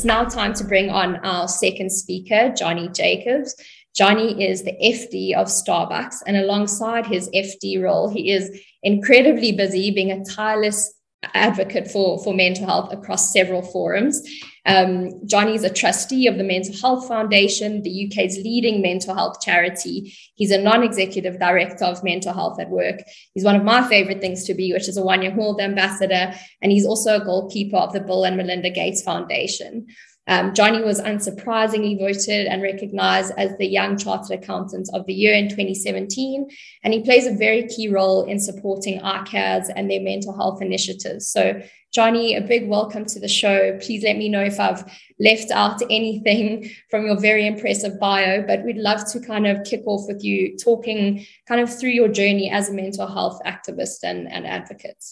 it's now time to bring on our second speaker, Johnny Jacobs. Johnny is the FD of Starbucks, and alongside his FD role, he is incredibly busy being a tireless advocate for, for mental health across several forums. Um, Johnny is a trustee of the Mental Health Foundation, the UK's leading mental health charity. He's a non executive director of mental health at work. He's one of my favorite things to be, which is a One Young World ambassador. And he's also a goalkeeper of the Bill and Melinda Gates Foundation. Um, Johnny was unsurprisingly voted and recognized as the Young Chartered Accountant of the Year in 2017. And he plays a very key role in supporting ICAS and their mental health initiatives. So, Johnny, a big welcome to the show. Please let me know if I've left out anything from your very impressive bio, but we'd love to kind of kick off with you talking kind of through your journey as a mental health activist and, and advocate.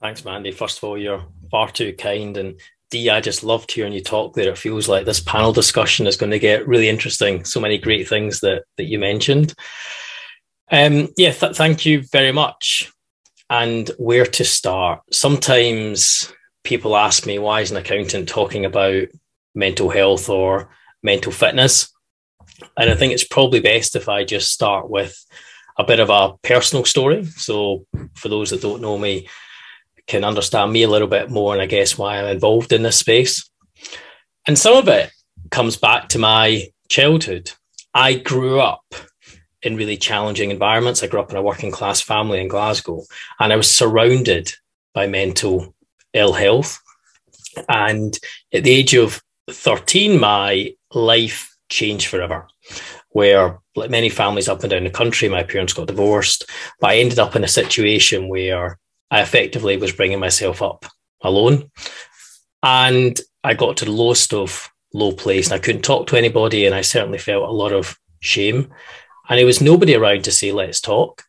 Thanks, Mandy. First of all, you're far too kind and Dee, I just loved hearing you talk there. It feels like this panel discussion is going to get really interesting. So many great things that that you mentioned. Um, yeah, th- thank you very much. And where to start? Sometimes people ask me, why is an accountant talking about mental health or mental fitness? And I think it's probably best if I just start with a bit of a personal story. So, for those that don't know me, can understand me a little bit more and I guess why I'm involved in this space. And some of it comes back to my childhood. I grew up in really challenging environments. I grew up in a working class family in Glasgow and I was surrounded by mental ill health. And at the age of 13, my life changed forever. Where, like many families up and down the country, my parents got divorced, but I ended up in a situation where I effectively was bringing myself up alone. And I got to the lowest of low place and I couldn't talk to anybody. And I certainly felt a lot of shame. And there was nobody around to say, let's talk.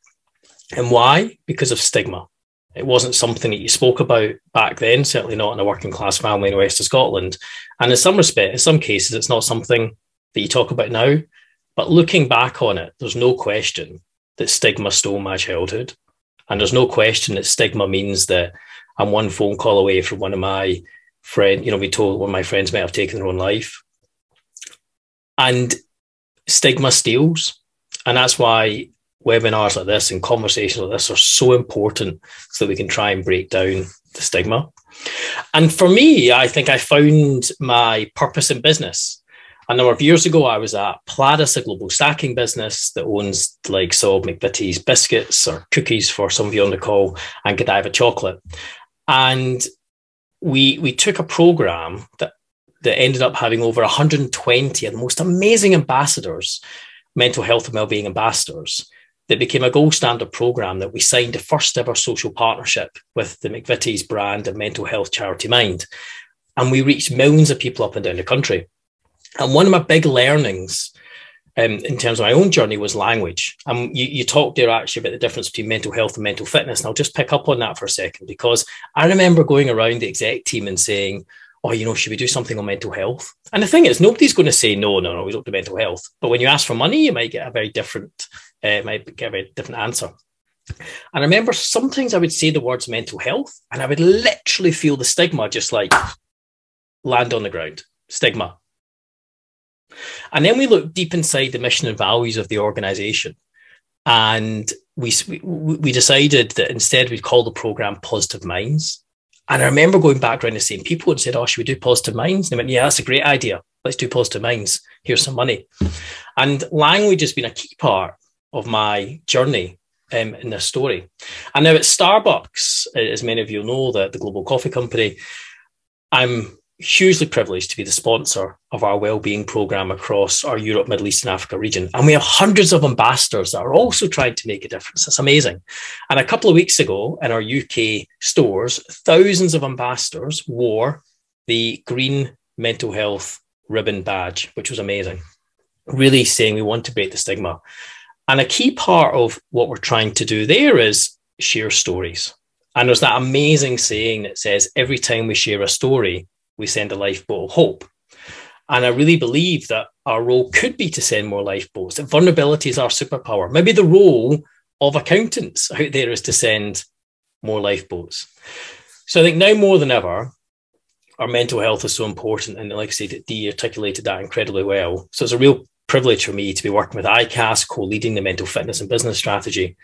And why? Because of stigma. It wasn't something that you spoke about back then, certainly not in a working class family in west of Scotland. And in some respect, in some cases, it's not something that you talk about now. But looking back on it, there's no question that stigma stole my childhood. And there's no question that stigma means that I'm one phone call away from one of my friend, you know, we told one of my friends might have taken their own life. And stigma steals. And that's why webinars like this and conversations like this are so important so that we can try and break down the stigma. And for me, I think I found my purpose in business a number of years ago, I was at Pladis, a global stacking business that owns like so McVitie's biscuits or cookies for some of you on the call and Godiva chocolate. And we we took a program that that ended up having over 120 of the most amazing ambassadors, mental health and well-being ambassadors, that became a gold standard program that we signed the first ever social partnership with the McVitie's brand and mental health charity Mind. And we reached millions of people up and down the country. And one of my big learnings um, in terms of my own journey was language. Um, you, you talked there actually about the difference between mental health and mental fitness. And I'll just pick up on that for a second because I remember going around the exec team and saying, oh, you know, should we do something on mental health? And the thing is, nobody's going to say, no, no, no, we don't do mental health. But when you ask for money, you might get a very different, uh, might get a very different answer. And I remember sometimes I would say the words mental health and I would literally feel the stigma just like land on the ground. Stigma, and then we looked deep inside the mission and values of the organization. And we, we decided that instead we'd call the program Positive Minds. And I remember going back around the same people and said, Oh, should we do Positive Minds? And they went, Yeah, that's a great idea. Let's do Positive Minds. Here's some money. And language has been a key part of my journey um, in this story. And now at Starbucks, as many of you know, the, the global coffee company, I'm hugely privileged to be the sponsor of our wellbeing program across our Europe, Middle East, and Africa region. And we have hundreds of ambassadors that are also trying to make a difference. It's amazing. And a couple of weeks ago in our UK stores, thousands of ambassadors wore the green mental health ribbon badge, which was amazing. Really saying we want to break the stigma. And a key part of what we're trying to do there is share stories. And there's that amazing saying that says every time we share a story, we send a lifeboat of hope. And I really believe that our role could be to send more lifeboats, that vulnerability is our superpower. Maybe the role of accountants out there is to send more lifeboats. So I think now more than ever, our mental health is so important. And like I said, Dee articulated that incredibly well. So it's a real privilege for me to be working with ICAS, co-leading the mental fitness and business strategy.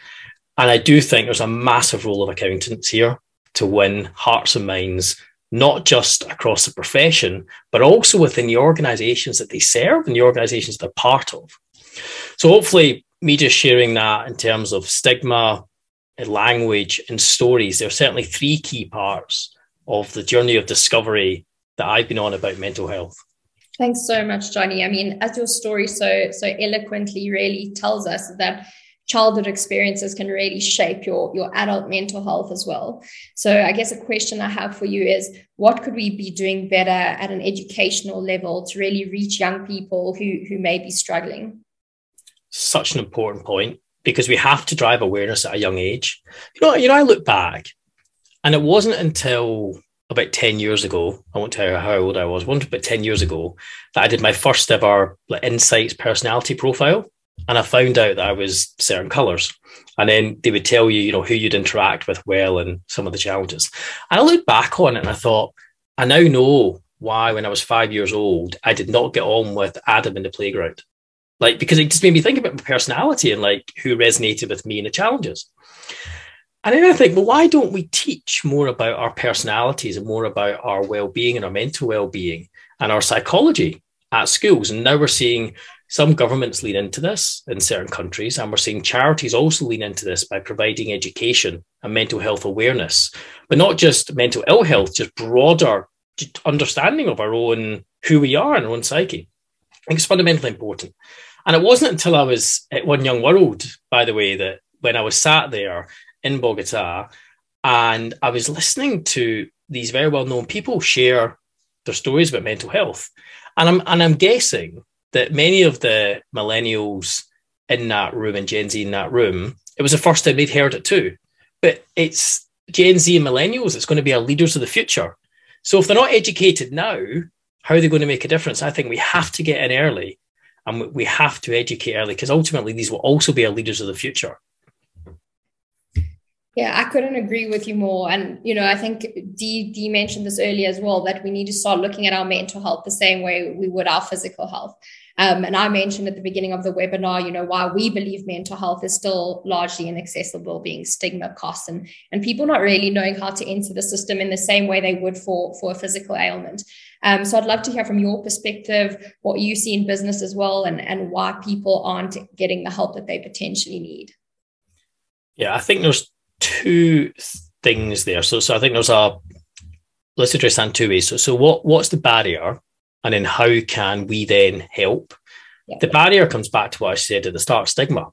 And I do think there's a massive role of accountants here to win hearts and minds, not just across the profession, but also within the organizations that they serve and the organizations they're part of. So hopefully, me just sharing that in terms of stigma, eh, language, and stories, there are certainly three key parts of the journey of discovery that I've been on about mental health. Thanks so much, Johnny. I mean, as your story so so eloquently really tells us that childhood experiences can really shape your your adult mental health as well. So I guess a question I have for you is what could we be doing better at an educational level to really reach young people who who may be struggling? Such an important point because we have to drive awareness at a young age. You know, you know, I look back and it wasn't until about 10 years ago, I won't tell you how old I was, one about 10 years ago, that I did my first ever like, insights personality profile. And I found out that I was certain colors. And then they would tell you, you know, who you'd interact with well and some of the challenges. And I looked back on it and I thought, I now know why when I was five years old, I did not get on with Adam in the playground. Like, because it just made me think about my personality and like who resonated with me and the challenges. And then I think, well, why don't we teach more about our personalities and more about our well-being and our mental well-being and our psychology at schools? And now we're seeing some governments lean into this in certain countries, and we're seeing charities also lean into this by providing education and mental health awareness, but not just mental ill health, just broader understanding of our own who we are and our own psyche. I think it's fundamentally important. And it wasn't until I was at One Young World, by the way, that when I was sat there in Bogota, and I was listening to these very well known people share their stories about mental health, and I'm and I'm guessing that many of the millennials in that room and Gen Z in that room, it was the first time they'd heard it too. But it's Gen Z and millennials that's going to be our leaders of the future. So if they're not educated now, how are they going to make a difference? I think we have to get in early and we have to educate early because ultimately these will also be our leaders of the future. Yeah, I couldn't agree with you more. And, you know, I think Dee, Dee mentioned this earlier as well that we need to start looking at our mental health the same way we would our physical health. Um, and I mentioned at the beginning of the webinar, you know, why we believe mental health is still largely inaccessible, being stigma, costs, and, and people not really knowing how to enter the system in the same way they would for, for a physical ailment. Um, so I'd love to hear from your perspective what you see in business as well and, and why people aren't getting the help that they potentially need. Yeah, I think there's two things there. So, so I think there's a let's address that in two ways. So, so what what's the barrier, and then how can we then help? Yeah. The barrier comes back to what I said at the start: stigma.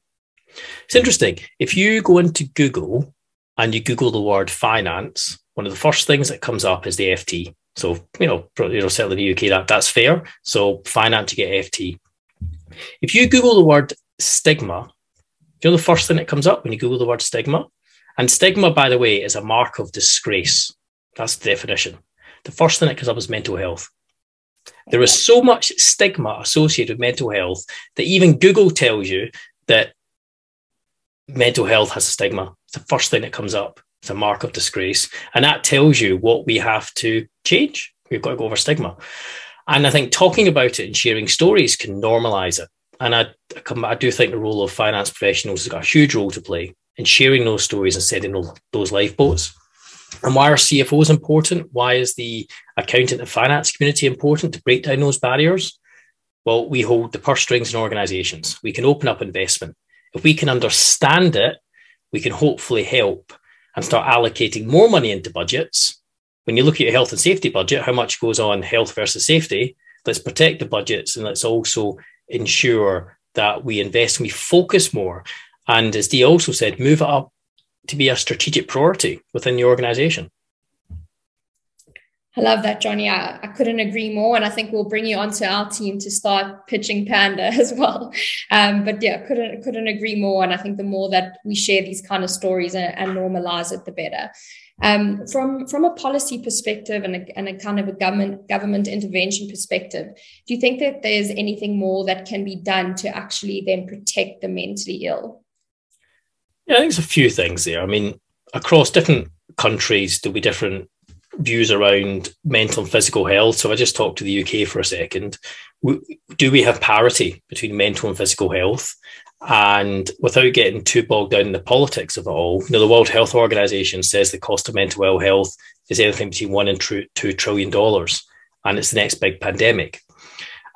It's interesting. If you go into Google and you Google the word finance, one of the first things that comes up is the FT. So you know, you know, certainly in the UK that that's fair. So finance, you get FT. If you Google the word stigma, you know the first thing that comes up when you Google the word stigma? And stigma, by the way, is a mark of disgrace. That's the definition. The first thing that comes up is mental health. There is so much stigma associated with mental health that even Google tells you that mental health has a stigma. It's the first thing that comes up. It's a mark of disgrace. And that tells you what we have to change. We've got to go over stigma. And I think talking about it and sharing stories can normalize it. And I, I do think the role of finance professionals has got a huge role to play in sharing those stories and setting those lifeboats. And why are CFOs important? Why is the accountant and finance community important to break down those barriers? Well, we hold the purse strings in organizations. We can open up investment. If we can understand it, we can hopefully help and start allocating more money into budgets. When you look at your health and safety budget, how much goes on health versus safety? Let's protect the budgets and let's also ensure that we invest and we focus more. And as Dee also said, move it up to be a strategic priority within the organization. I love that, Johnny. I, I, couldn't agree more. And I think we'll bring you onto our team to start pitching Panda as well. Um, but yeah, couldn't couldn't agree more. And I think the more that we share these kind of stories and, and normalize it, the better. Um, from from a policy perspective and a, and a kind of a government government intervention perspective, do you think that there's anything more that can be done to actually then protect the mentally ill? Yeah, I think there's a few things there. I mean, across different countries, there'll be different views around mental and physical health. So I just talked to the UK for a second. Do we have parity between mental and physical health? And without getting too bogged down in the politics of it all, you know, the World Health Organization says the cost of mental ill health is anything between one and two trillion dollars, and it's the next big pandemic.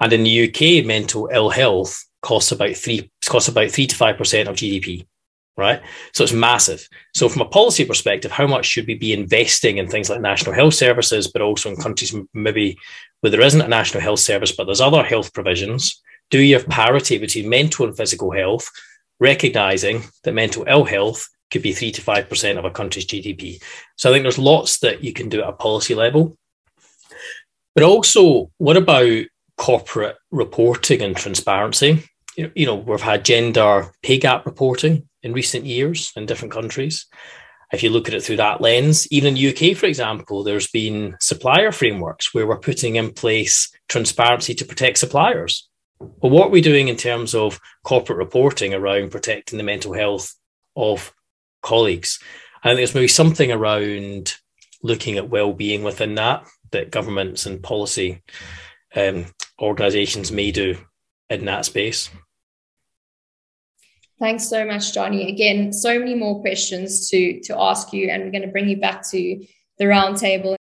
And in the UK, mental ill health costs about three costs about three to five percent of GDP right? So it's massive. So from a policy perspective, how much should we be investing in things like national health services, but also in countries maybe where there isn't a national health service, but there's other health provisions? Do you have parity between mental and physical health, recognizing that mental ill health could be three to five percent of a country's GDP? So I think there's lots that you can do at a policy level. But also, what about corporate reporting and transparency? You know, we've had gender pay gap reporting in recent years in different countries. If you look at it through that lens, even in the UK, for example, there's been supplier frameworks where we're putting in place transparency to protect suppliers. But what are we doing in terms of corporate reporting around protecting the mental health of colleagues? I think there's maybe something around looking at well-being within that that governments and policy um, organisations may do in that space. Thanks so much, Johnny. Again, so many more questions to, to ask you, and we're going to bring you back to the roundtable